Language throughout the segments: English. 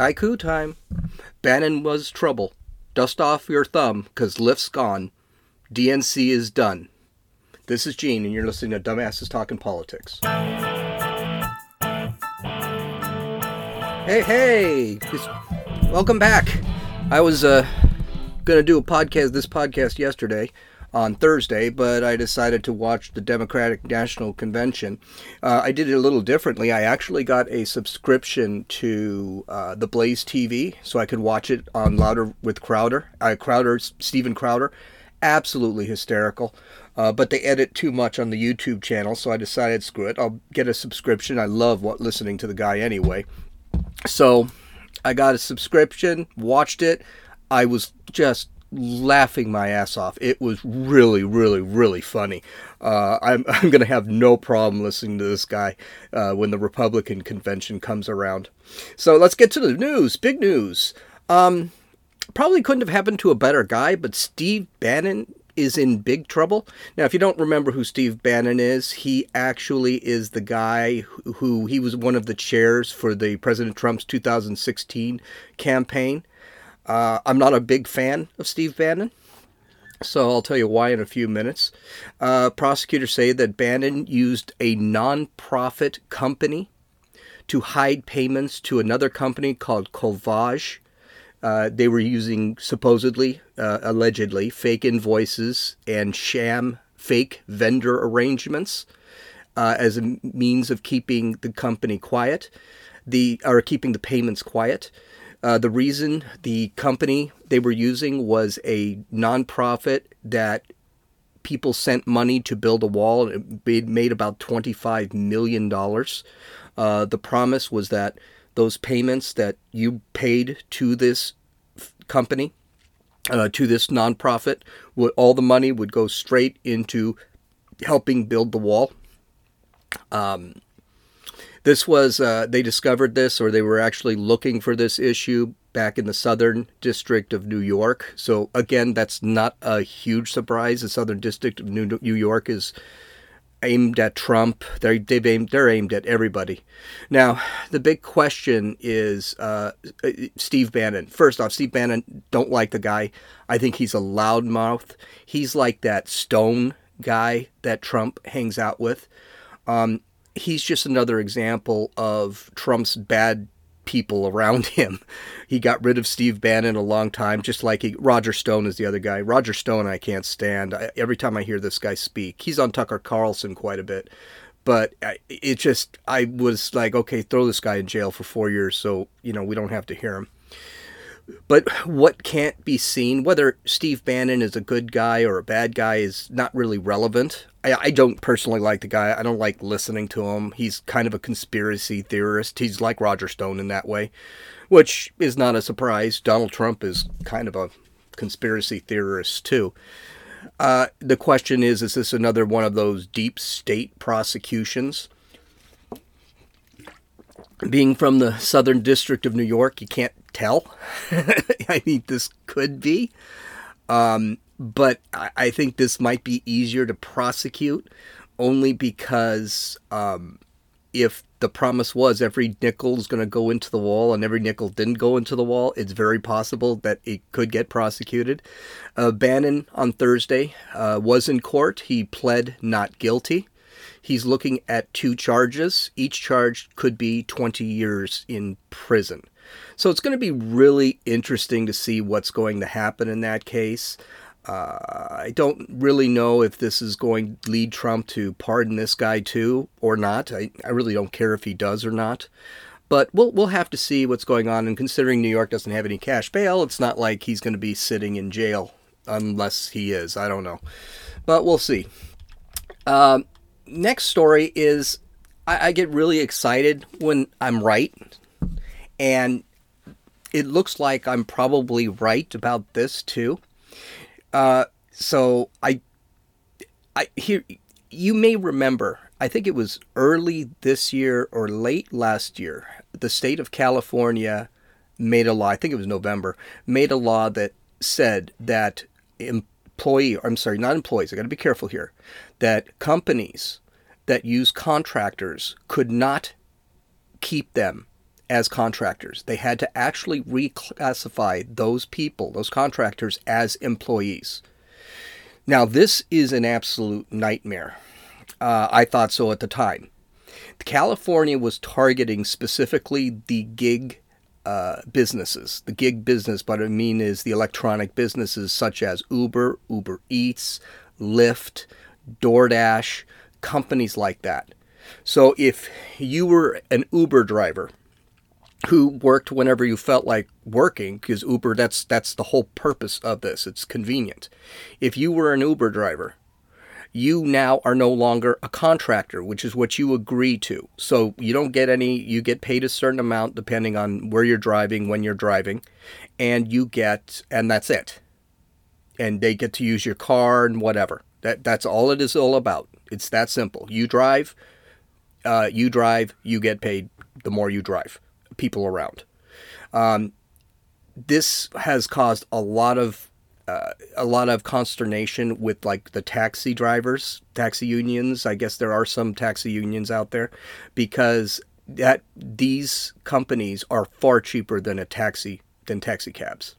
Haiku time. Bannon was trouble. Dust off your thumb, cause Lyft's gone. DNC is done. This is Gene, and you're listening to Dumbasses Talking Politics. Hey, hey! Just welcome back. I was uh, gonna do a podcast, this podcast yesterday on Thursday, but I decided to watch the Democratic National Convention. Uh, I did it a little differently. I actually got a subscription to uh, the Blaze TV so I could watch it on Louder with Crowder. Uh, Crowder, Stephen Crowder, absolutely hysterical. Uh, but they edit too much on the YouTube channel, so I decided screw it. I'll get a subscription. I love what, listening to the guy anyway. So I got a subscription, watched it. I was just laughing my ass off. It was really, really, really funny. Uh, I'm, I'm going to have no problem listening to this guy uh, when the Republican convention comes around. So let's get to the news. Big news. Um, probably couldn't have happened to a better guy, but Steve Bannon is in big trouble. Now, if you don't remember who Steve Bannon is, he actually is the guy who, who he was one of the chairs for the President Trump's 2016 campaign. Uh, I'm not a big fan of Steve Bannon. So I'll tell you why in a few minutes. Uh, prosecutors say that Bannon used a non-profit company to hide payments to another company called Kolfage. Uh, they were using supposedly, uh, allegedly, fake invoices and sham fake vendor arrangements uh, as a means of keeping the company quiet, the or keeping the payments quiet. Uh, the reason the company they were using was a nonprofit that people sent money to build a wall. And it made about $25 million. Uh, the promise was that those payments that you paid to this company, uh, to this nonprofit, would, all the money would go straight into helping build the wall. Um, this was, uh, they discovered this, or they were actually looking for this issue back in the Southern District of New York. So, again, that's not a huge surprise. The Southern District of New, New York is aimed at Trump. They're, they've aimed, they're aimed at everybody. Now, the big question is uh, Steve Bannon. First off, Steve Bannon, don't like the guy. I think he's a loudmouth. He's like that stone guy that Trump hangs out with. Um, he's just another example of Trump's bad people around him. He got rid of Steve Bannon a long time, just like he, Roger Stone is the other guy. Roger Stone, I can't stand. I, every time I hear this guy speak, he's on Tucker Carlson quite a bit. But it just, I was like, okay, throw this guy in jail for four years so, you know, we don't have to hear him. But what can't be seen, whether Steve Bannon is a good guy or a bad guy, is not really relevant. I, I, don't personally like the guy. I don't like listening to him. He's kind of a conspiracy theorist. He's like Roger Stone in that way, which is not a surprise. Donald Trump is kind of a conspiracy theorist, too. Uh, the question is is this another one of those deep state prosecutions? Being from the Southern District of New York, you can't tell. I mean, this could be. Um, but I, think this might be easier to prosecute only because um, if the promise was every nickel is going to go into the wall and every nickel didn't go into the wall, it's very possible that it could get prosecuted. Uh, Bannon on Thursday uh, was in court. He pled not guilty. He's looking at two charges. Each charge could be 20 years in prison. So it's going to be really interesting to see what's going to happen in that case. Uh, I don't really know if this is going to lead Trump to pardon this guy too or not. I, I really don't care if he does or not. But we'll we'll have to see what's going on. And considering New York doesn't have any cash bail, it's not like he's going to be sitting in jail unless he is. I don't know, but we'll see. Um, next story is I, I get really excited when I'm right, and it looks like I'm probably right about this too. Uh, so I, I here you may remember. I think it was early this year or late last year. The state of California made a law. I think it was November. Made a law that said that employee. I'm sorry, not employees. I got to be careful here. That companies that use contractors could not keep them as contractors. They had to actually reclassify those people, those contractors, as employees. Now, this is an absolute nightmare. Uh, I thought so at the time. California was targeting specifically the gig uh, businesses. The gig business, what I mean is the electronic businesses such as Uber, Uber Eats, Lyft, DoorDash, companies like that. So if you were an Uber driver who worked whenever you felt like working because Uber that's that's the whole purpose of this. It's convenient. If you were an Uber driver you now are no longer a contractor which is what you agree to. So you don't get any you get paid a certain amount depending on where you're driving when you're driving and you get and that's it. And they get to use your car and whatever. That that's all it is all about it's that simple you drive uh, you drive you get paid the more you drive people around. Um, this has caused a lot of uh, a lot of consternation with like the taxi drivers, taxi unions. I guess there are some taxi unions out there because that these companies are far cheaper than a taxi than taxi cabs.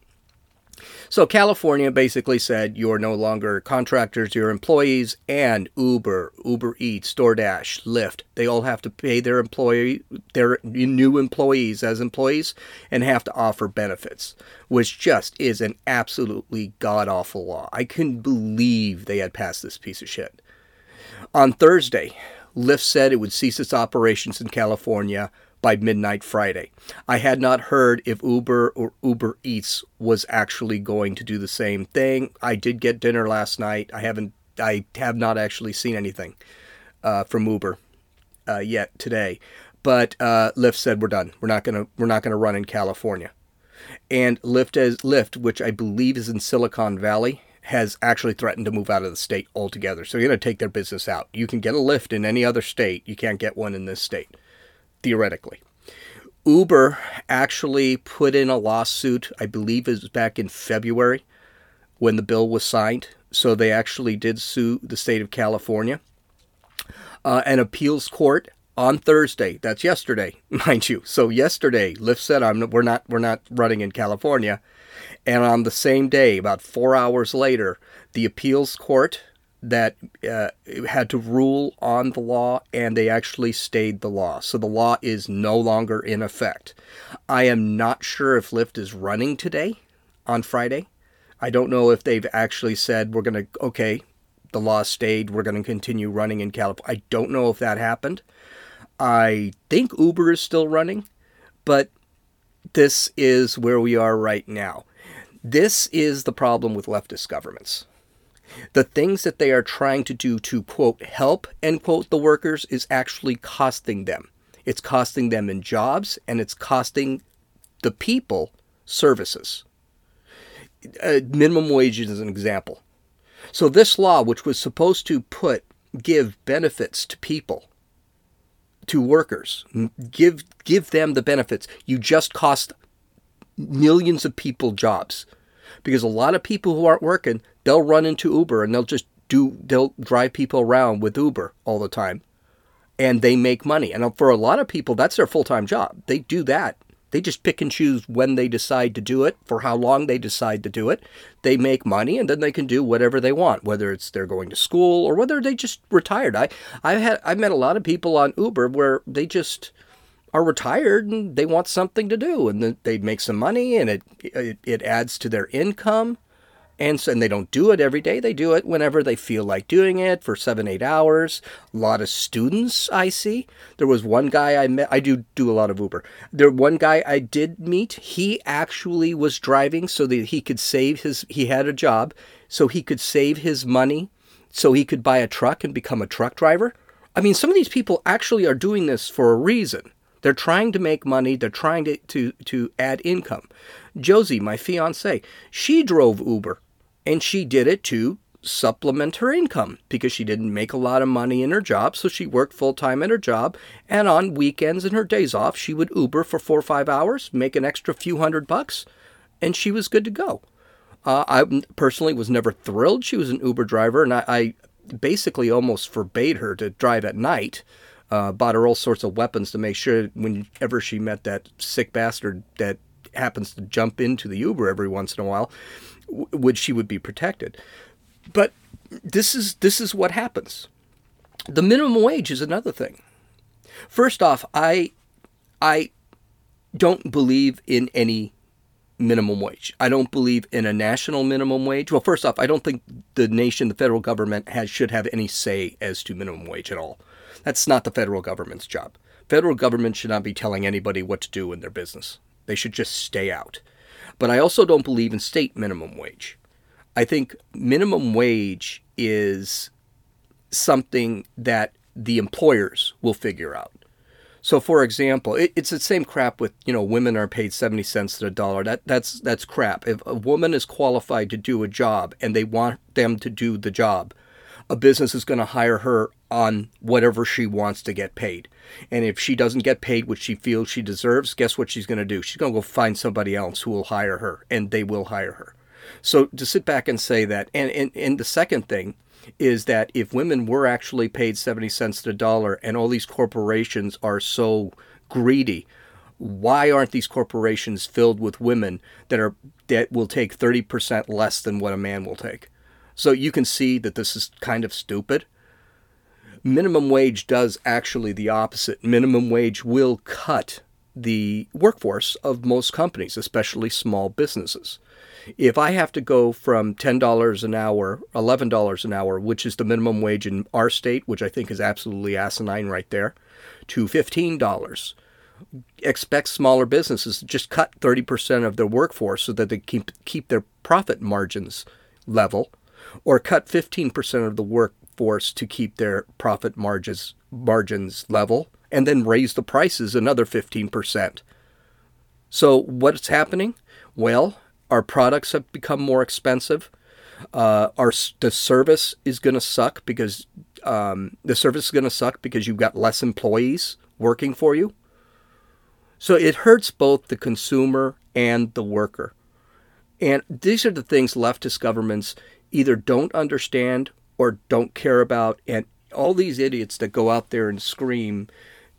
So California basically said you're no longer contractors, you're employees, and Uber, Uber Eats, DoorDash, Lyft, they all have to pay their employee their new employees as employees and have to offer benefits, which just is an absolutely god awful law. I couldn't believe they had passed this piece of shit. On Thursday, Lyft said it would cease its operations in California by midnight Friday. I had not heard if Uber or Uber Eats was actually going to do the same thing. I did get dinner last night. I haven't I have not actually seen anything uh, from Uber uh, yet today. But uh, Lyft said we're done. We're not gonna we're not gonna run in California. And Lyft as Lyft, which I believe is in Silicon Valley, has actually threatened to move out of the state altogether. So you're going to take their business out. You can get a Lyft in any other state. You can't get one in this state theoretically. Uber actually put in a lawsuit, I believe it was back in February when the bill was signed. So they actually did sue the state of California. Uh, an appeals court on Thursday, that's yesterday, mind you. So yesterday, Lyft said, I'm, we're, not, we're not running in California. And on the same day, about four hours later, the appeals court that uh, had to rule on the law and they actually stayed the law. So the law is no longer in effect. I am not sure if Lyft is running today on Friday. I don't know if they've actually said we're going to, okay, the law stayed, we're going to continue running in California. I don't know if that happened. I think Uber is still running, but this is where we are right now. This is the problem with leftist governments the things that they are trying to do to quote help end quote the workers is actually costing them. It's costing them in jobs and it's costing the people services. Uh, minimum wage is an example. So this law, which was supposed to put give benefits to people, to workers, give give them the benefits, you just cost millions of people jobs because a lot of people who aren't working they'll run into Uber and they'll just do they'll drive people around with Uber all the time and they make money. And for a lot of people that's their full-time job. They do that. They just pick and choose when they decide to do it, for how long they decide to do it. They make money and then they can do whatever they want, whether it's they're going to school or whether they just retired. I I had I met a lot of people on Uber where they just are retired and they want something to do and they make some money and it, it, it adds to their income and, so, and they don't do it every day. They do it whenever they feel like doing it for seven, eight hours. A lot of students I see. There was one guy I met. I do do a lot of Uber. There one guy I did meet. He actually was driving so that he could save his. He had a job, so he could save his money, so he could buy a truck and become a truck driver. I mean, some of these people actually are doing this for a reason. They're trying to make money. They're trying to, to, to add income. Josie, my fiance, she drove Uber and she did it to supplement her income because she didn't make a lot of money in her job. So she worked full time at her job. And on weekends and her days off, she would Uber for four or five hours, make an extra few hundred bucks, and she was good to go. Uh, I personally was never thrilled she was an Uber driver, and I, I basically almost forbade her to drive at night uh, bought her all sorts of weapons to make sure whenever she met that sick bastard that happens to jump into the Uber every once in a while, would she would be protected. But this is this is what happens. The minimum wage is another thing. First off, I I don't believe in any minimum wage. I don't believe in a national minimum wage. Well, first off, I don't think the nation, the federal government, has should have any say as to minimum wage at all. That's not the federal government's job. Federal government should not be telling anybody what to do in their business. They should just stay out. But I also don't believe in state minimum wage. I think minimum wage is something that the employers will figure out. So, for example, it, it's the same crap with you know women are paid seventy cents to the dollar. That that's that's crap. If a woman is qualified to do a job and they want them to do the job, a business is going to hire her on whatever she wants to get paid. And if she doesn't get paid what she feels she deserves, guess what she's going to do? She's going to go find somebody else who will hire her, and they will hire her. So to sit back and say that, and and, and the second thing is that if women were actually paid 70 cents to the dollar and all these corporations are so greedy, why aren't these corporations filled with women that are that will take 30% less than what a man will take? So you can see that this is kind of stupid. Minimum wage does actually the opposite. Minimum wage will cut the workforce of most companies, especially small businesses. If I have to go from $10 an hour, $11 an hour, which is the minimum wage in our state, which I think is absolutely asinine right there, to $15, expect smaller businesses to just cut 30% of their workforce so that they keep keep their profit margins level or cut 15% of the workforce to keep their profit margins margins level and then raise the prices another 15%. So what's happening? Well, our products have become more expensive. Uh, our the service is going to suck because um, the service is going to suck because you've got less employees working for you. So it hurts both the consumer and the worker. And these are the things leftist governments either don't understand or don't care about. And all these idiots that go out there and scream,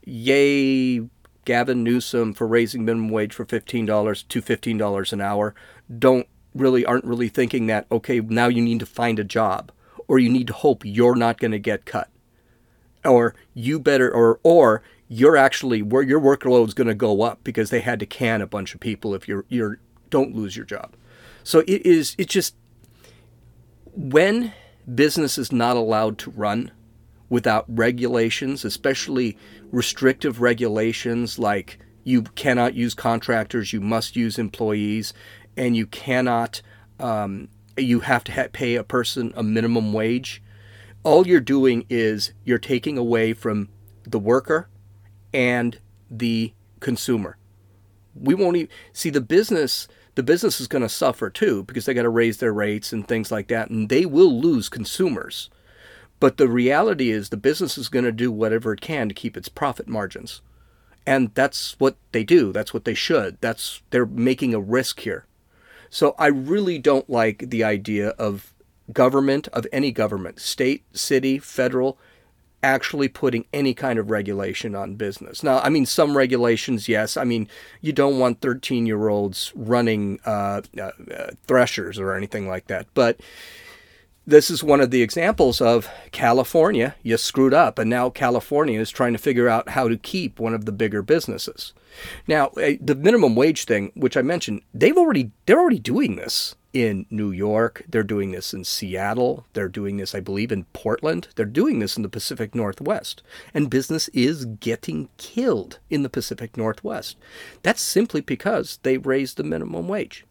yay, Gavin Newsom for raising minimum wage for $15 to $15 an hour don't really aren't really thinking that okay now you need to find a job or you need to hope you're not going to get cut or you better or or you're actually where your workload's going to go up because they had to can a bunch of people if you're you're don't lose your job so it is it's just when business is not allowed to run without regulations, especially restrictive regulations like you cannot use contractors, you must use employees, and you cannot, um, you have to ha- pay a person a minimum wage. All you're doing is you're taking away from the worker and the consumer. We won't even see the business. The business is going to suffer too because they got to raise their rates and things like that, and they will lose consumers but the reality is the business is going to do whatever it can to keep its profit margins. And that's what they do. That's what they should. That's they're making a risk here. So I really don't like the idea of government of any government, state, city, federal, actually putting any kind of regulation on business. Now, I mean, some regulations, yes. I mean, you don't want 13 year olds running uh, uh, uh, threshers or anything like that. But this is one of the examples of California, you screwed up, and now California is trying to figure out how to keep one of the bigger businesses. Now, eh, the minimum wage thing, which I mentioned, they've already they're already doing this in New York, they're doing this in Seattle, they're doing this, I believe, in Portland, they're doing this in the Pacific Northwest, and business is getting killed in the Pacific Northwest. That's simply because they raised the minimum wage.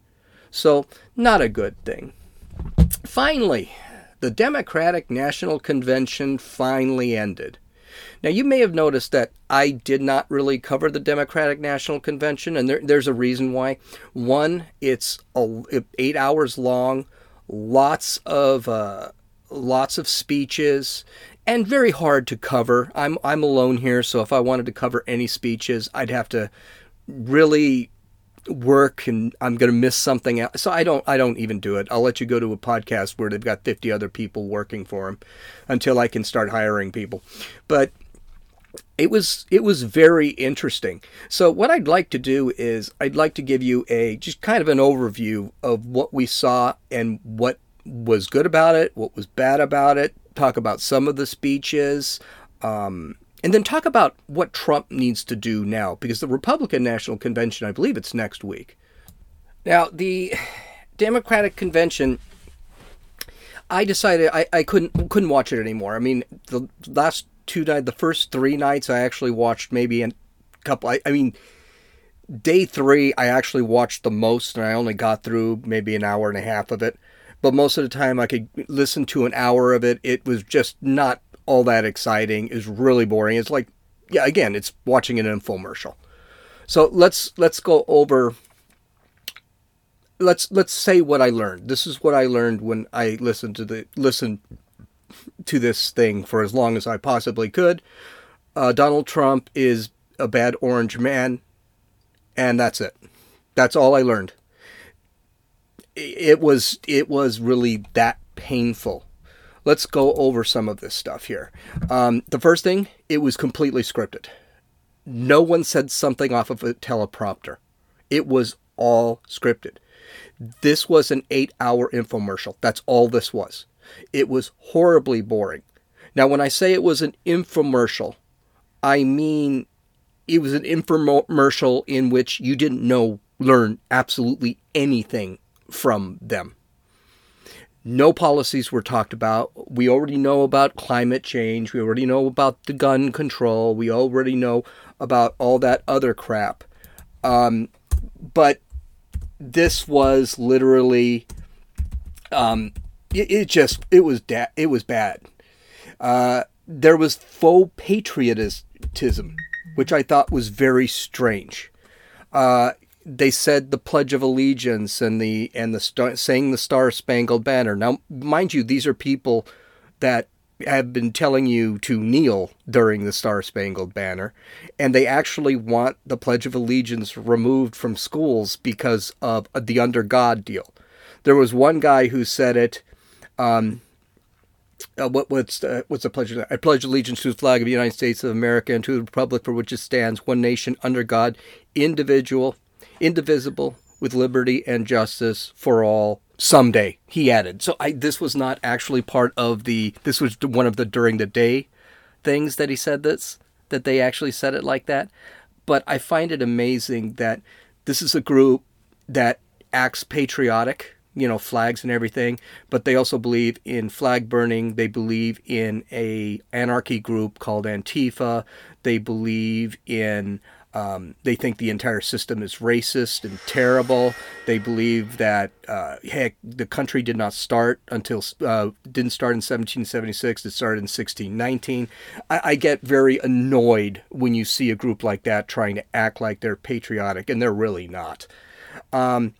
So, not a good thing. Finally, the Democratic National Convention finally ended. Now, you may have noticed that I did not really cover the Democratic National Convention, and there, there's a reason why. One, it's eight hours long, lots of uh, lots of speeches, and very hard to cover. I'm I'm alone here, so if I wanted to cover any speeches, I'd have to really work and I'm going to miss something else. So I don't I don't even do it. I'll let you go to a podcast where they've got 50 other people working for them until I can start hiring people. But it was it was very interesting. So what I'd like to do is I'd like to give you a just kind of an overview of what we saw and what was good about it, what was bad about it. Talk about some of the speeches, um, and then talk about what Trump needs to do now because the Republican National Convention, I believe it's next week. Now the Democratic convention I decided I, I couldn't couldn't watch it anymore. I mean, the last two nights, the first three nights, I actually watched maybe a couple. I, I mean, day three, I actually watched the most, and I only got through maybe an hour and a half of it. But most of the time, I could listen to an hour of it. It was just not all that exciting. is really boring. It's like, yeah, again, it's watching an infomercial. So let's let's go over. Let's let's say what I learned. This is what I learned when I listened to the listen to this thing for as long as I possibly could. Uh, Donald Trump is a bad orange man, and that's it. That's all I learned. It was it was really that painful. Let's go over some of this stuff here. Um, the first thing, it was completely scripted. No one said something off of a teleprompter. It was all scripted. This was an eight hour infomercial. That's all this was. It was horribly boring. Now, when I say it was an infomercial, I mean it was an infomercial in which you didn't know, learn absolutely anything from them. No policies were talked about. We already know about climate change. We already know about the gun control. We already know about all that other crap. Um, but this was literally um, it, it just it was da- it was bad. Uh, there was faux patriotism, which I thought was very strange. Uh, they said the Pledge of Allegiance and the and the star, saying the Star Spangled Banner. Now, mind you, these are people that have been telling you to kneel during the Star Spangled Banner, and they actually want the Pledge of Allegiance removed from schools because of the under God deal. There was one guy who said it um, uh, what, what's uh, what's the pledge? I pledge allegiance to the flag of the United States of America and to the republic for which it stands, one nation under God, individual, indivisible, with liberty and justice for all. Someday, he added. So I, this was not actually part of the. This was one of the during the day things that he said this that they actually said it like that. But I find it amazing that this is a group that acts patriotic you know flags and everything but they also believe in flag burning they believe in a anarchy group called antifa they believe in um, they think the entire system is racist and terrible. They believe that uh, heck, the country did not start until uh, didn't start in 1776. It started in 1619. I, I get very annoyed when you see a group like that trying to act like they're patriotic, and they're really not. Um,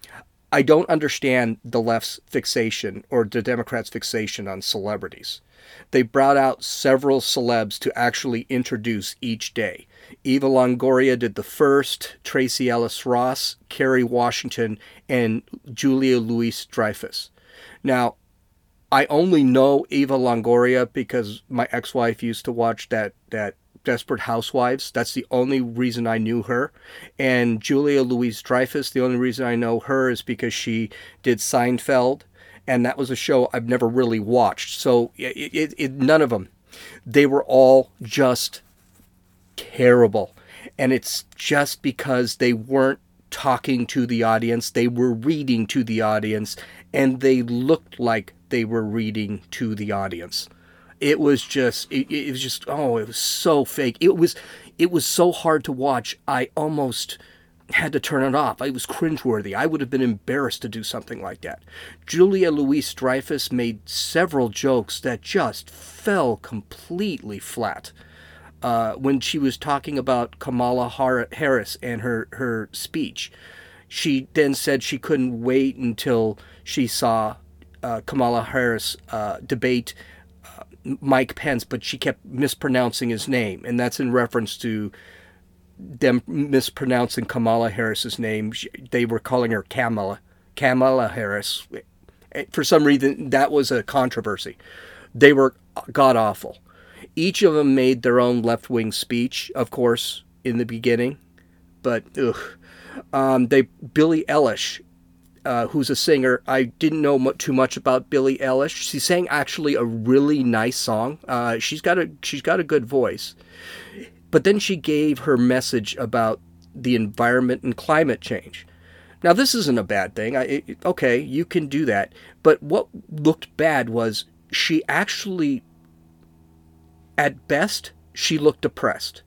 I don't understand the left's fixation or the Democrats' fixation on celebrities. They brought out several celebs to actually introduce each day. Eva Longoria did the first, Tracee Ellis Ross, Kerry Washington, and Julia Louis Dreyfus. Now, I only know Eva Longoria because my ex-wife used to watch that that Desperate Housewives. That's the only reason I knew her. And Julia Louise Dreyfus, the only reason I know her is because she did Seinfeld, and that was a show I've never really watched. So it, it, it, none of them. They were all just terrible. And it's just because they weren't talking to the audience, they were reading to the audience, and they looked like they were reading to the audience. It was just it, it, was just oh it was so fake. It was it was so hard to watch. I almost had to turn it off. It was cringeworthy. I would have been embarrassed to do something like that. Julia louise dreyfus made several jokes that just fell completely flat uh, when she was talking about kamala harris and her, her speech she then said she couldn't wait until she saw uh, kamala harris uh, debate Mike Pence, but she kept mispronouncing his name, and that's in reference to them mispronouncing Kamala Harris's name. They were calling her Kamala, Kamala Harris. For some reason, that was a controversy. They were god awful. Each of them made their own left wing speech, of course, in the beginning. But, ugh. Um, they Billie Eilish, uh, who's a singer. I didn't know mu- too much about Billie Eilish. She sang actually a really nice song. Uh, she's got a she's got a good voice. But then she gave her message about the environment and climate change. Now this isn't a bad thing. I, it, okay, you can do that. But what looked bad was she actually, at best, she looked depressed.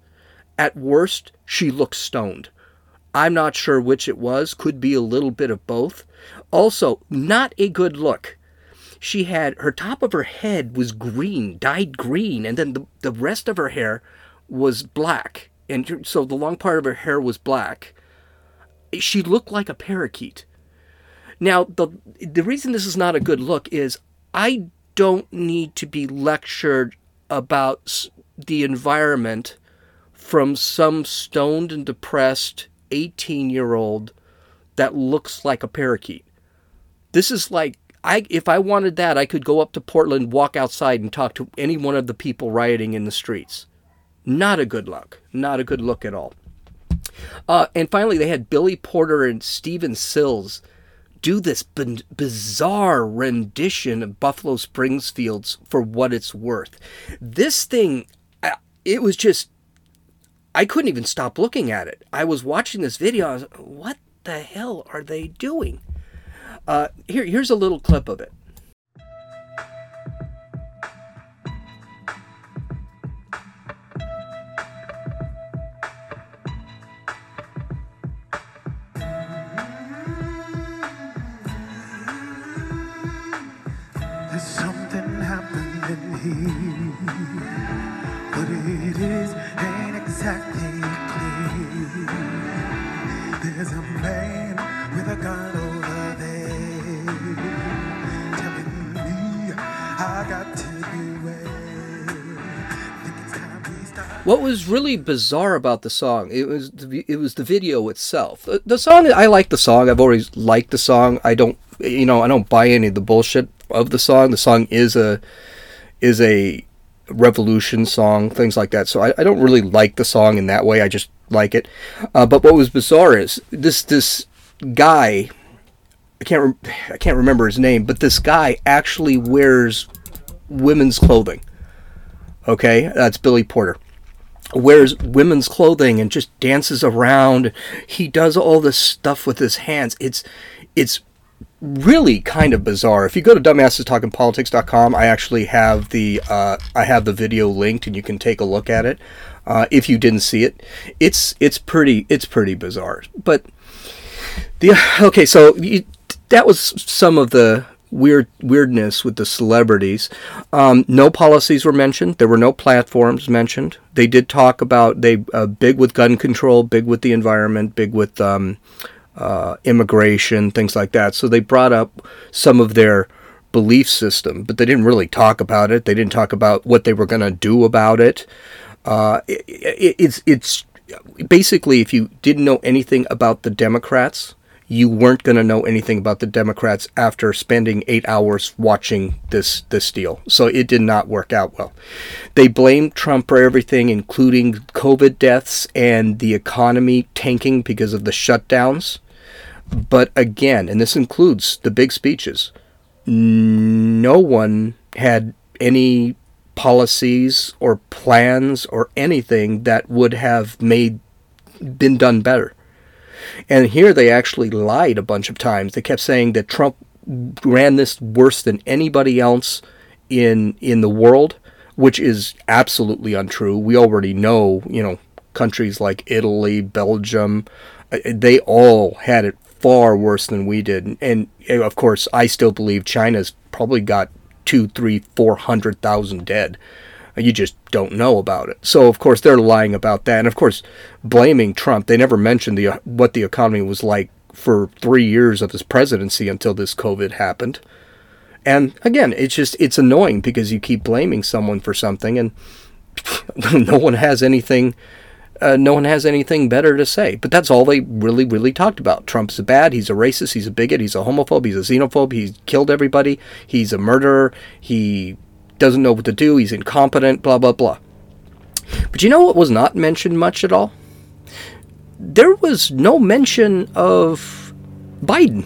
At worst, she looked stoned. I'm not sure which it was, could be a little bit of both. Also, not a good look. She had her top of her head was green, dyed green, and then the, the rest of her hair was black. And so the long part of her hair was black. She looked like a parakeet. Now, the the reason this is not a good look is I don't need to be lectured about the environment from some stoned and depressed 18 year old that looks like a parakeet. This is like I if I wanted that, I could go up to Portland, walk outside and talk to any one of the people rioting in the streets. Not a good look. Not a good look at all. Uh, and finally, they had Billy Porter and Stephen Stills do this b- bizarre rendition of Buffalo Springfield's for what it's worth. This thing, it was just I couldn't even stop looking at it. I was watching this video. I was, what the hell are they doing? Uh, here, here's a little clip of it. What was really bizarre about the song? It was the, it was the video itself. The, the song I like the song. I've always liked the song. I don't you know I don't buy any of the bullshit of the song. The song is a is a revolution song, things like that. So I, I don't really like the song in that way. I just like it. Uh, but what was bizarre is this this guy. I can't rem- I can't remember his name, but this guy actually wears women's clothing. Okay, that's Billy Porter wears women's clothing and just dances around. He does all this stuff with his hands. It's it's really kind of bizarre. If you go to dumbassestalkingpolitics.com, I actually have the uh, I have the video linked and you can take a look at it. Uh, if you didn't see it, it's it's pretty it's pretty bizarre. But the okay, so you, that was some of the weird weirdness with the celebrities. Um, no policies were mentioned. There were no platforms mentioned. They did talk about they uh, big with gun control, big with the environment, big with um, uh, immigration, things like that. So they brought up some of their belief system, but they didn't really talk about it. They didn't talk about what they were going to do about it. Uh, it, it. It's it's basically if you didn't know anything about the Democrats, you weren't going to know anything about the Democrats after spending eight hours watching this this deal. So it did not work out well. They blamed Trump for everything, including COVID deaths and the economy tanking because of the shutdowns. But again, and this includes the big speeches, no one had any policies or plans or anything that would have made been done better. And here they actually lied a bunch of times. They kept saying that Trump ran this worse than anybody else in in the world, which is absolutely untrue. We already know, you know, countries like Italy, Belgium, uh, they all had it far worse than we did. And, and of course, I still believe China's probably got two, three, four hundred thousand dead. You just don't know about it. So of course they're lying about that, and of course blaming Trump. They never mentioned the what the economy was like for three years of his presidency until this COVID happened. And again, it's just it's annoying because you keep blaming someone for something, and no one has anything. Uh, no one has anything better to say. But that's all they really, really talked about. Trump's a bad. He's a racist. He's a bigot. He's a homophobe. He's a xenophobe. He's killed everybody. He's a murderer. He doesn't know what to do. He's incompetent. Blah blah blah. But you know what was not mentioned much at all? There was no mention of Biden.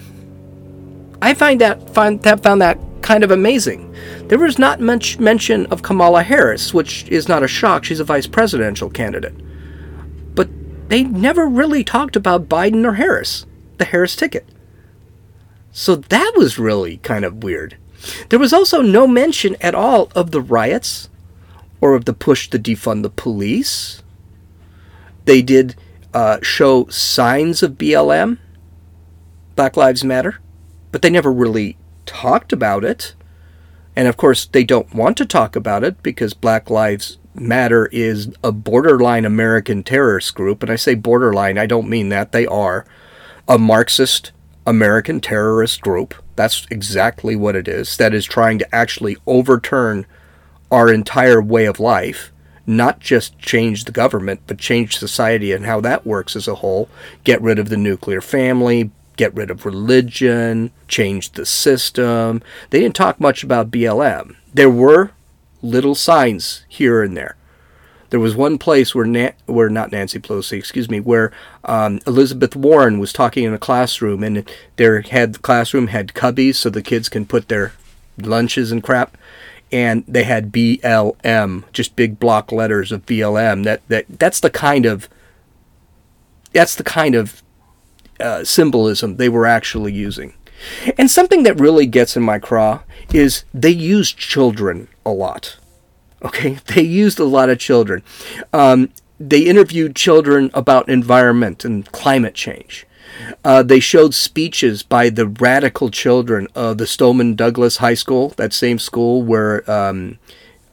I find that find that found that kind of amazing. There was not much mention of Kamala Harris, which is not a shock. She's a vice presidential candidate. But they never really talked about Biden or Harris, the Harris ticket. So that was really kind of weird. There was also no mention at all of the riots or of the push to defund the police. They did uh, show signs of BLM, Black Lives Matter, but they never really talked about it. And of course, they don't want to talk about it because Black Lives Matter is a borderline American terrorist group. And I say borderline, I don't mean that. They are a Marxist American terrorist group. That's exactly what it is. That is trying to actually overturn our entire way of life, not just change the government, but change society and how that works as a whole. Get rid of the nuclear family, get rid of religion, change the system. They didn't talk much about BLM. There were little signs here and there. There was one place where, Na- where not Nancy Pelosi, excuse me, where um, Elizabeth Warren was talking in a classroom, and their had the classroom had cubbies so the kids can put their lunches and crap, and they had BLM, just big block letters of BLM. That that that's the kind of that's the kind of uh, symbolism they were actually using. And something that really gets in my craw is they use children a lot. Okay, they used a lot of children. Um, they interviewed children about environment and climate change. Uh, they showed speeches by the radical children of the Stoneman Douglas High School, that same school where um,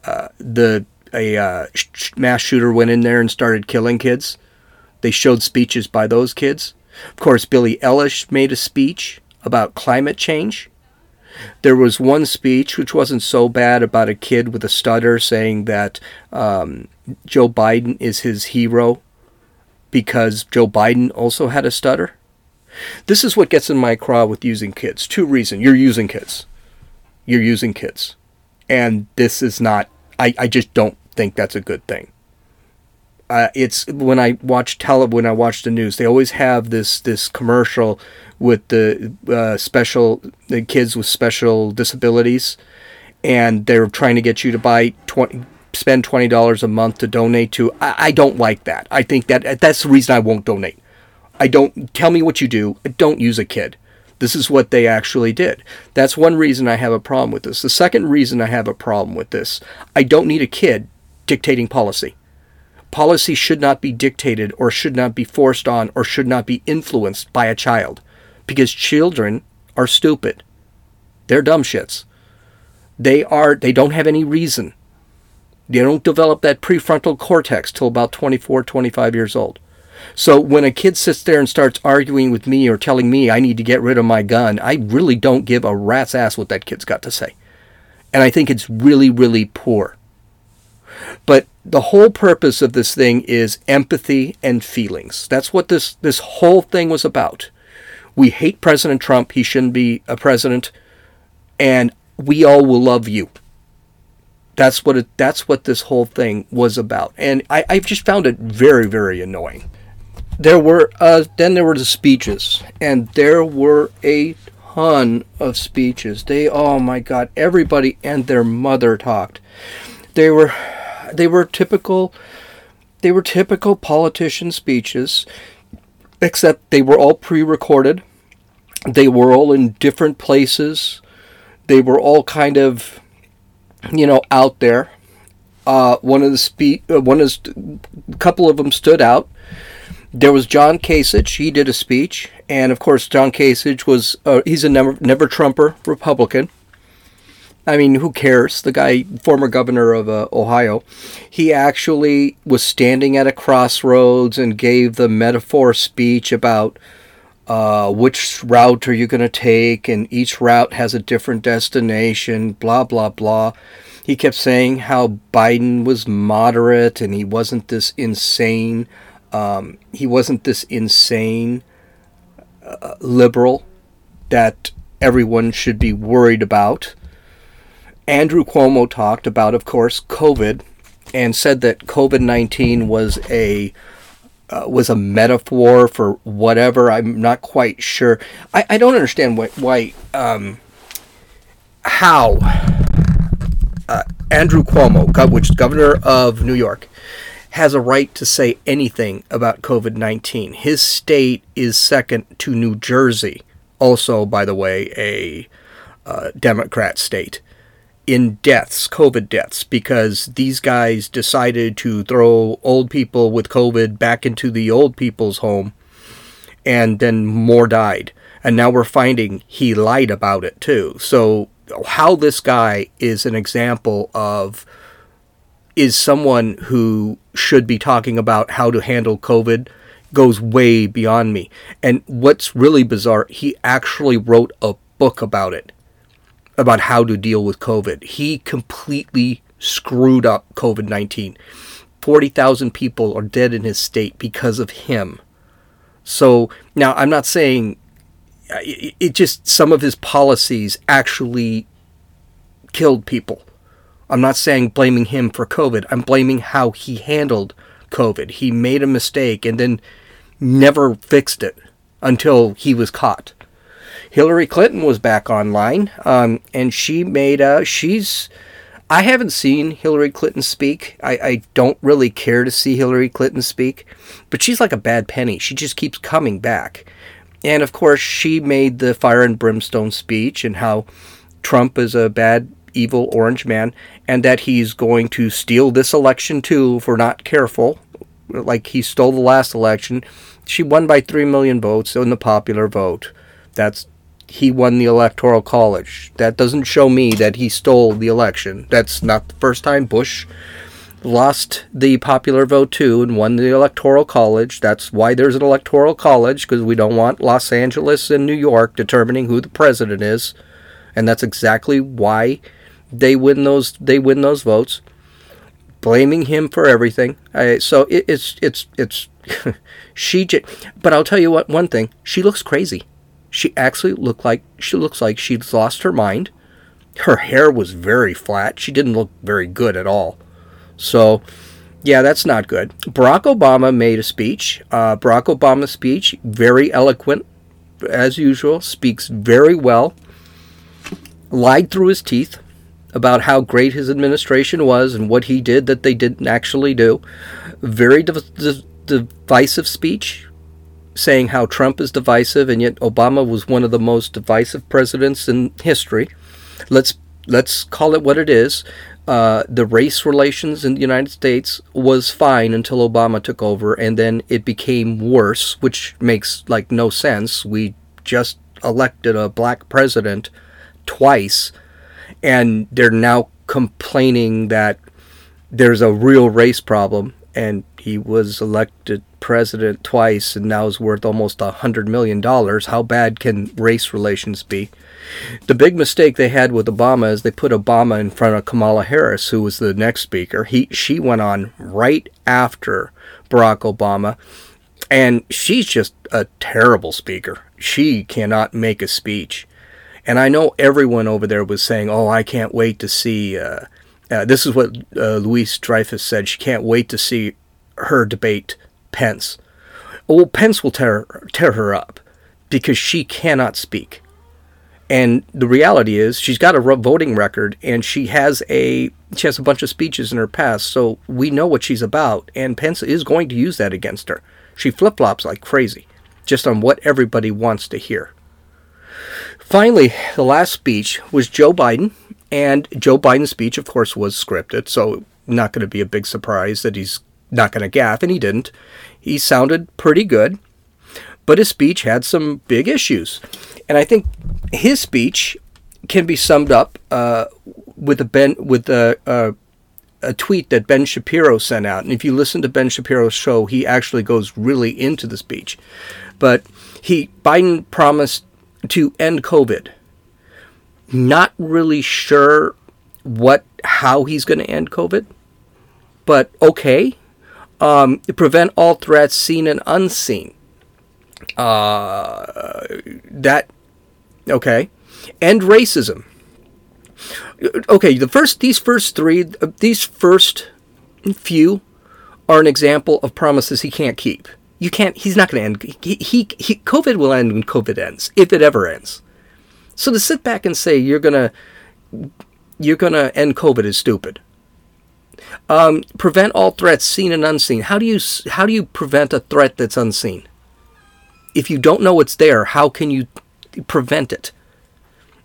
uh, the a uh, sh- mass shooter went in there and started killing kids. They showed speeches by those kids. Of course, Billie Eilish made a speech about climate change. There was one speech which wasn't so bad about a kid with a stutter saying that um, Joe Biden is his hero because Joe Biden also had a stutter. This is what gets in my craw with using kids. Two reasons. You're using kids. You're using kids. And this is not, I, I just don't think that's a good thing. Uh, it's when I watch tele when I watch the news, they always have this this commercial with the uh, special the kids with special disabilities, and they're trying to get you to buy twenty spend twenty dollars a month to donate to. I, I don't like that. I think that that's the reason I won't donate. I don't tell me what you do. Don't use a kid. This is what they actually did. That's one reason I have a problem with this. The second reason I have a problem with this, I don't need a kid dictating policy. Policy should not be dictated or should not be forced on or should not be influenced by a child because children are stupid. They're dumb shits. They are they don't have any reason. They don't develop that prefrontal cortex till about 24, 25 years old. So when a kid sits there and starts arguing with me or telling me I need to get rid of my gun, I really don't give a rat's ass what that kid's got to say. And I think it's really, really poor. But the whole purpose of this thing is empathy and feelings. That's what this, this whole thing was about. We hate President Trump. He shouldn't be a president. And we all will love you. That's what it, that's what this whole thing was about. And I, I've just found it very, very annoying. There were uh, then there were the speeches, and there were a ton of speeches. They oh my god, everybody and their mother talked. They were they were typical they were typical politician speeches, except they were all pre-recorded. They were all in different places. They were all kind of you know out there. Uh, one of the spe- uh, one is a couple of them stood out there was John Kasich. He did a speech, and of course, John Kasich was uh, he's a never never Trumper Republican. I mean, who cares? The guy, former governor of uh, Ohio, he actually was standing at a crossroads and gave the metaphor speech about uh, which route are you going to take, and each route has a different destination. Blah blah blah. He kept saying how Biden was moderate and he wasn't this insane um, he wasn't this insane uh, liberal that everyone should be worried about. Andrew Cuomo talked about, of course, COVID, and said that COVID nineteen was a uh, was a metaphor for whatever. I'm not quite sure. I, I don't understand why, why um, how uh, Andrew Cuomo, which is governor of New York, has a right to say anything about COVID 19. His state is second to New Jersey, also, by the way, a uh, Democrat state, in deaths, COVID deaths, because these guys decided to throw old people with COVID back into the old people's home, and then more died. And now we're finding he lied about it too. So, how this guy is an example of is someone who should be talking about how to handle COVID goes way beyond me. And what's really bizarre, he actually wrote a book about it, about how to deal with COVID. He completely screwed up COVID 19. 40,000 people are dead in his state because of him. So now I'm not saying it just, some of his policies actually killed people. I'm not saying blaming him for COVID. I'm blaming how he handled COVID. He made a mistake and then never fixed it until he was caught. Hillary Clinton was back online, um, and she made a. She's. I haven't seen Hillary Clinton speak. I, I don't really care to see Hillary Clinton speak, but she's like a bad penny. She just keeps coming back. And of course, she made the fire and brimstone speech and how Trump is a bad evil orange man and that he's going to steal this election too if we're not careful. Like he stole the last election. She won by 3 million votes in the popular vote. That's he won the electoral college. That doesn't show me that he stole the election. That's not the first time Bush lost the popular vote too and won the electoral college. That's why there's an electoral college because we don't want Los Angeles and New York determining who the president is. And that's exactly why they win those they win those votes, blaming him for everything. I, so it, it's it's it's she. But I'll tell you what. One thing, she looks crazy. She actually looked like she looks like she's lost her mind. Her hair was very flat. She didn't look very good at all. So, yeah, that's not good. Barack Obama made a speech. Uh, Barack Obama's speech, very eloquent, as usual, speaks very well. Lied through his teeth about how great his administration was and what he did that they didn't actually do. Very div- div- divisive speech, saying how Trump is divisive, and yet Obama was one of the most divisive presidents in history. Let's let's call it what it is. Uh, the race relations in the United States was fine until Obama took over, and then it became worse, which makes like no sense. We just elected a black president twice and they're now complaining that there's a real race problem and he was elected president twice and now is worth almost a hundred million dollars how bad can race relations be the big mistake they had with obama is they put obama in front of kamala harris who was the next speaker he she went on right after barack obama and she's just a terrible speaker she cannot make a speech and I know everyone over there was saying, "Oh, I can't wait to see." Uh, uh, this is what uh, Louise Dreyfus said. She can't wait to see her debate Pence. Well, Pence will tear tear her up because she cannot speak. And the reality is, she's got a voting record, and she has a she has a bunch of speeches in her past, so we know what she's about. And Pence is going to use that against her. She flip flops like crazy, just on what everybody wants to hear. Finally, the last speech was Joe Biden, and Joe Biden's speech, of course, was scripted, so not going to be a big surprise that he's not going to gaffe, and he didn't. He sounded pretty good, but his speech had some big issues, and I think his speech can be summed up uh, with a Ben with a, a a tweet that Ben Shapiro sent out, and if you listen to Ben Shapiro's show, he actually goes really into the speech, but he Biden promised to end COVID. Not really sure what how he's going to end COVID, but okay. Um, prevent all threats seen and unseen. Uh, that okay. End racism. Okay, the first these first three these first few are an example of promises he can't keep. You can't. He's not going to end. He, he, he COVID will end when COVID ends, if it ever ends. So to sit back and say you're gonna you're gonna end COVID is stupid. Um, prevent all threats seen and unseen. How do you how do you prevent a threat that's unseen? If you don't know it's there, how can you prevent it?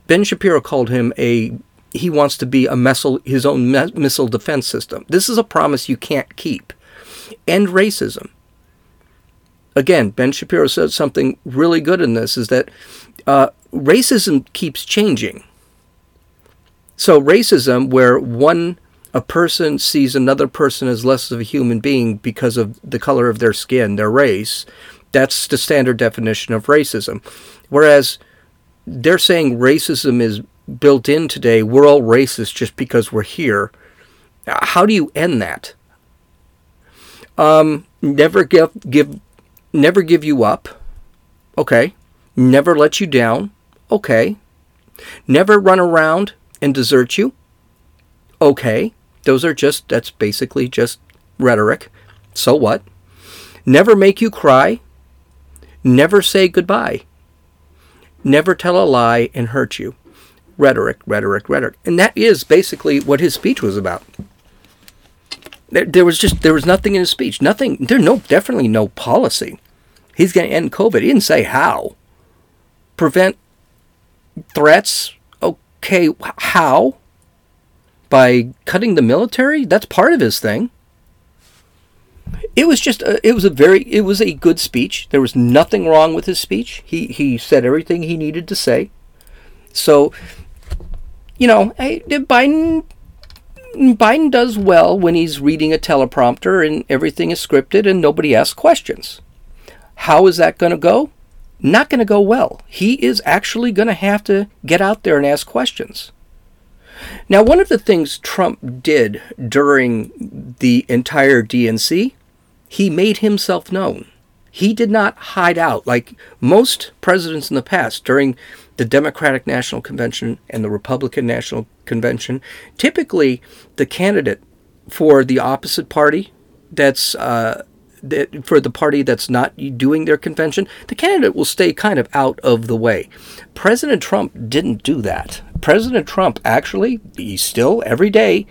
Ben Shapiro called him a he wants to be a missile his own missile defense system. This is a promise you can't keep. End racism. Again, Ben Shapiro said something really good in this is that uh, racism keeps changing. So racism, where one a person sees another person as less of a human being because of the color of their skin, their race, that's the standard definition of racism. Whereas they're saying racism is built in today. We're all racist just because we're here. How do you end that? Um, never give give never give you up. Okay. Never let you down. Okay. Never run around and desert you. Okay. Those are just that's basically just rhetoric. So what? Never make you cry. Never say goodbye. Never tell a lie and hurt you. Rhetoric, rhetoric, rhetoric. And that is basically what his speech was about. There, there was just there was nothing in his speech. Nothing. There's no definitely no policy. He's going to end COVID. He didn't say how. Prevent threats. Okay, how? By cutting the military? That's part of his thing. It was just a, it was a very it was a good speech. There was nothing wrong with his speech. He he said everything he needed to say. So, you know, hey, Biden Biden does well when he's reading a teleprompter and everything is scripted and nobody asks questions. How is that going to go? Not going to go well. He is actually going to have to get out there and ask questions. Now, one of the things Trump did during the entire DNC, he made himself known. He did not hide out like most presidents in the past during the Democratic National Convention and the Republican National Convention. Typically, the candidate for the opposite party that's uh, that for the party that's not doing their convention, the candidate will stay kind of out of the way. President Trump didn't do that. President Trump actually, he still every day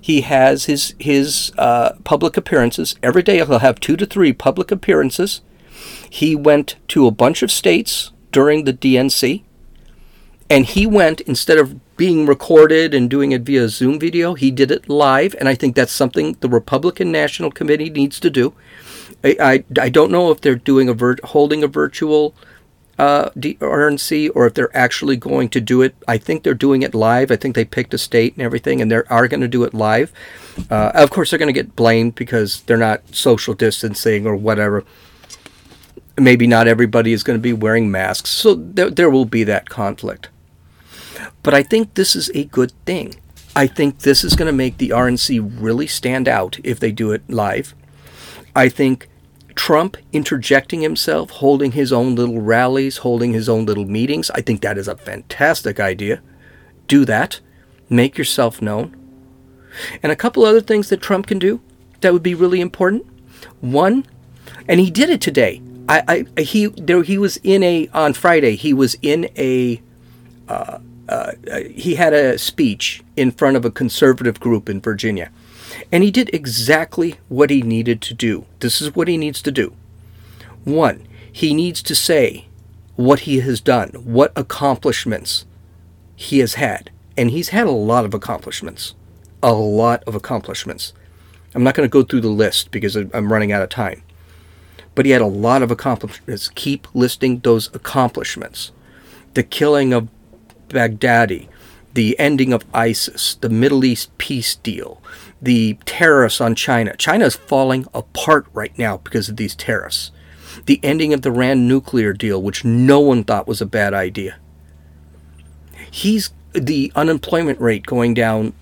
he has his his uh, public appearances. Every day he'll have two to three public appearances. He went to a bunch of states during the DNC, and he went instead of being recorded and doing it via Zoom video, he did it live, and I think that's something the Republican National Committee needs to do. I, I, I don't know if they're doing a vir- holding a virtual uh, RNC or if they're actually going to do it. I think they're doing it live. I think they picked a state and everything, and they are going to do it live. Uh, of course, they're going to get blamed because they're not social distancing or whatever. Maybe not everybody is going to be wearing masks, so there, there will be that conflict. But I think this is a good thing. I think this is going to make the RNC really stand out if they do it live. I think Trump interjecting himself, holding his own little rallies, holding his own little meetings, I think that is a fantastic idea. Do that. Make yourself known. And a couple other things that Trump can do that would be really important. One, and he did it today. I, I he there he was in a on Friday. He was in a uh, uh, he had a speech in front of a conservative group in Virginia, and he did exactly what he needed to do. This is what he needs to do. One, he needs to say what he has done, what accomplishments he has had. And he's had a lot of accomplishments. A lot of accomplishments. I'm not going to go through the list because I'm running out of time. But he had a lot of accomplishments. Keep listing those accomplishments. The killing of Baghdadi, the ending of ISIS, the Middle East peace deal, the tariffs on China. China is falling apart right now because of these tariffs. The ending of the Iran nuclear deal, which no one thought was a bad idea. He's the unemployment rate going down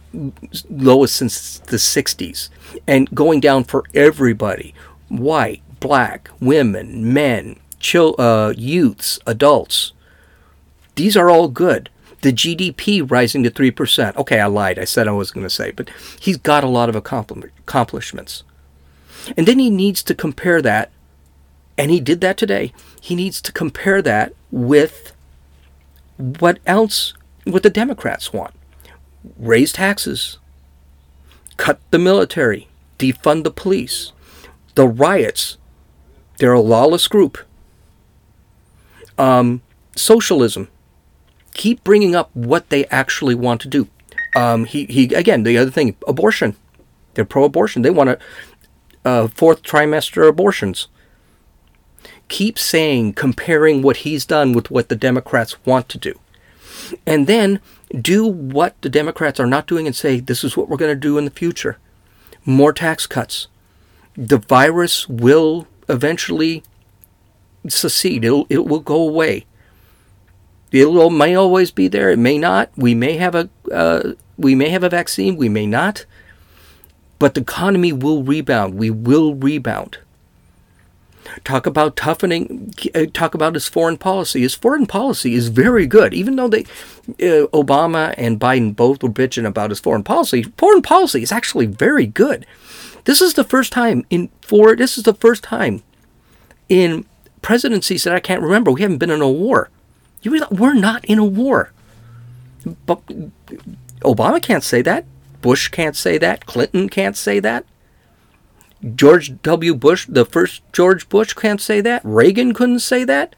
lowest since the 60s and going down for everybody white, black, women, men, chil- uh, youths, adults. These are all good The GDP rising to 3%. Okay, I lied. I said I was going to say, but he's got a lot of accomplishments. And then he needs to compare that, and he did that today. He needs to compare that with what else, what the Democrats want raise taxes, cut the military, defund the police, the riots. They're a lawless group. Um, socialism. Keep bringing up what they actually want to do. Um, he, he again the other thing abortion. They're pro-abortion. They want to uh, fourth trimester abortions. Keep saying comparing what he's done with what the Democrats want to do, and then do what the Democrats are not doing and say this is what we're going to do in the future. More tax cuts. The virus will eventually secede. It'll, it will go away. It may always be there. It may not. We may have a uh, we may have a vaccine. We may not. But the economy will rebound. We will rebound. Talk about toughening. Uh, talk about his foreign policy. His foreign policy is very good. Even though they, uh, Obama and Biden both were bitching about his foreign policy, foreign policy is actually very good. This is the first time in four. This is the first time in presidencies that I can't remember. We haven't been in a war. You realize we're not in a war. But Obama can't say that. Bush can't say that. Clinton can't say that. George W. Bush, the first George Bush, can't say that. Reagan couldn't say that.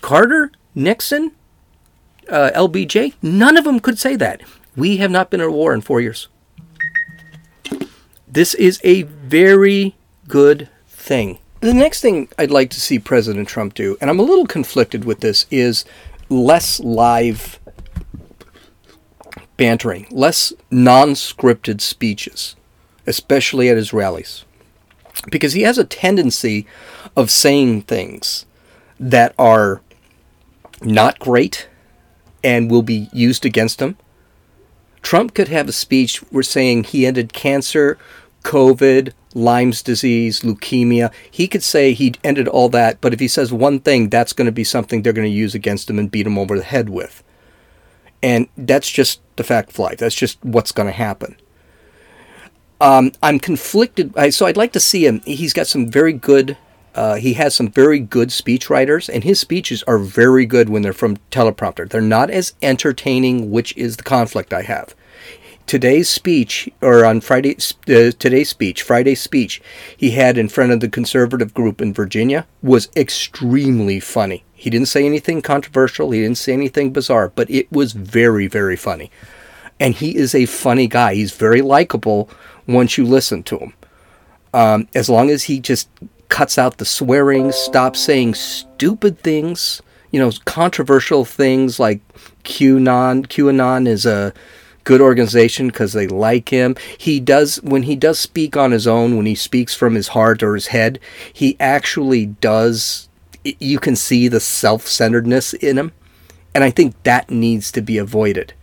Carter, Nixon, uh, LBJ, none of them could say that. We have not been in a war in four years. This is a very good thing. The next thing I'd like to see President Trump do, and I'm a little conflicted with this, is less live bantering, less non scripted speeches, especially at his rallies. Because he has a tendency of saying things that are not great and will be used against him. Trump could have a speech where saying he ended cancer, COVID, Lyme's disease, leukemia. He could say he ended all that, but if he says one thing, that's going to be something they're going to use against him and beat him over the head with. And that's just the fact of life. That's just what's going to happen. Um, I'm conflicted. So I'd like to see him. He's got some very good. Uh, he has some very good speech writers, and his speeches are very good when they're from teleprompter. They're not as entertaining, which is the conflict I have today's speech, or on Friday, uh, today's speech, Friday's speech, he had in front of the conservative group in Virginia was extremely funny. He didn't say anything controversial, he didn't say anything bizarre, but it was very, very funny. And he is a funny guy. He's very likable once you listen to him. Um, as long as he just cuts out the swearing, stops saying stupid things, you know, controversial things like QAnon. QAnon is a good organization because they like him. He does when he does speak on his own, when he speaks from his heart or his head, he actually does you can see the self-centeredness in him. And I think that needs to be avoided.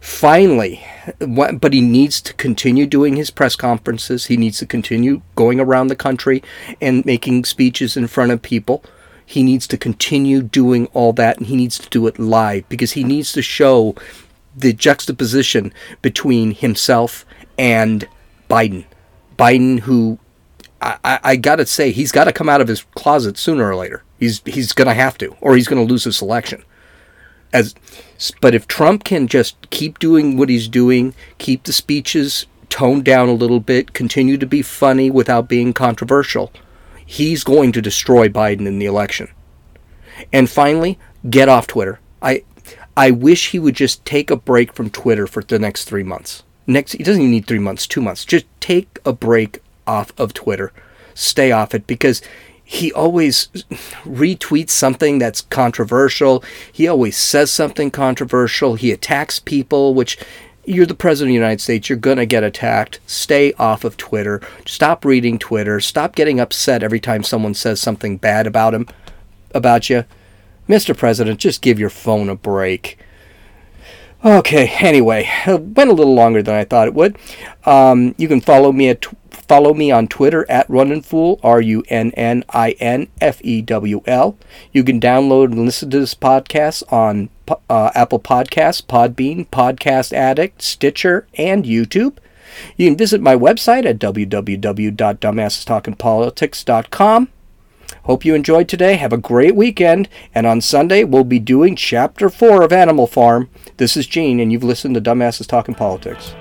Finally, but he needs to continue doing his press conferences. He needs to continue going around the country and making speeches in front of people. He needs to continue doing all that and he needs to do it live because he needs to show the juxtaposition between himself and Biden. Biden, who I, I, I gotta say, he's got to come out of his closet sooner or later. He's he's gonna have to, or he's gonna lose his election. As, but if Trump can just keep doing what he's doing, keep the speeches toned down a little bit, continue to be funny without being controversial, he's going to destroy Biden in the election. And finally, get off Twitter. I I wish he would just take a break from Twitter for the next three months. Next, he doesn't even need three months, two months. Just take a break off of Twitter. Stay off it because he always retweets something that's controversial. He always says something controversial. He attacks people, which you're the president of the United States. You're going to get attacked. Stay off of Twitter. Stop reading Twitter. Stop getting upset every time someone says something bad about him, about you. Mr. President, just give your phone a break. Okay, anyway, it went a little longer than I thought it would. Um, you can follow me at follow me on Twitter at Runninfewl, R U N N I N F E W L. You can download and listen to this podcast on uh, Apple Podcasts, Podbean, Podcast Addict, Stitcher, and YouTube. You can visit my website at www.dumbassestalkingpolitics.com. Hope you enjoyed today. Have a great weekend. And on Sunday, we'll be doing Chapter 4 of Animal Farm. This is Gene, and you've listened to Dumbasses Talking Politics.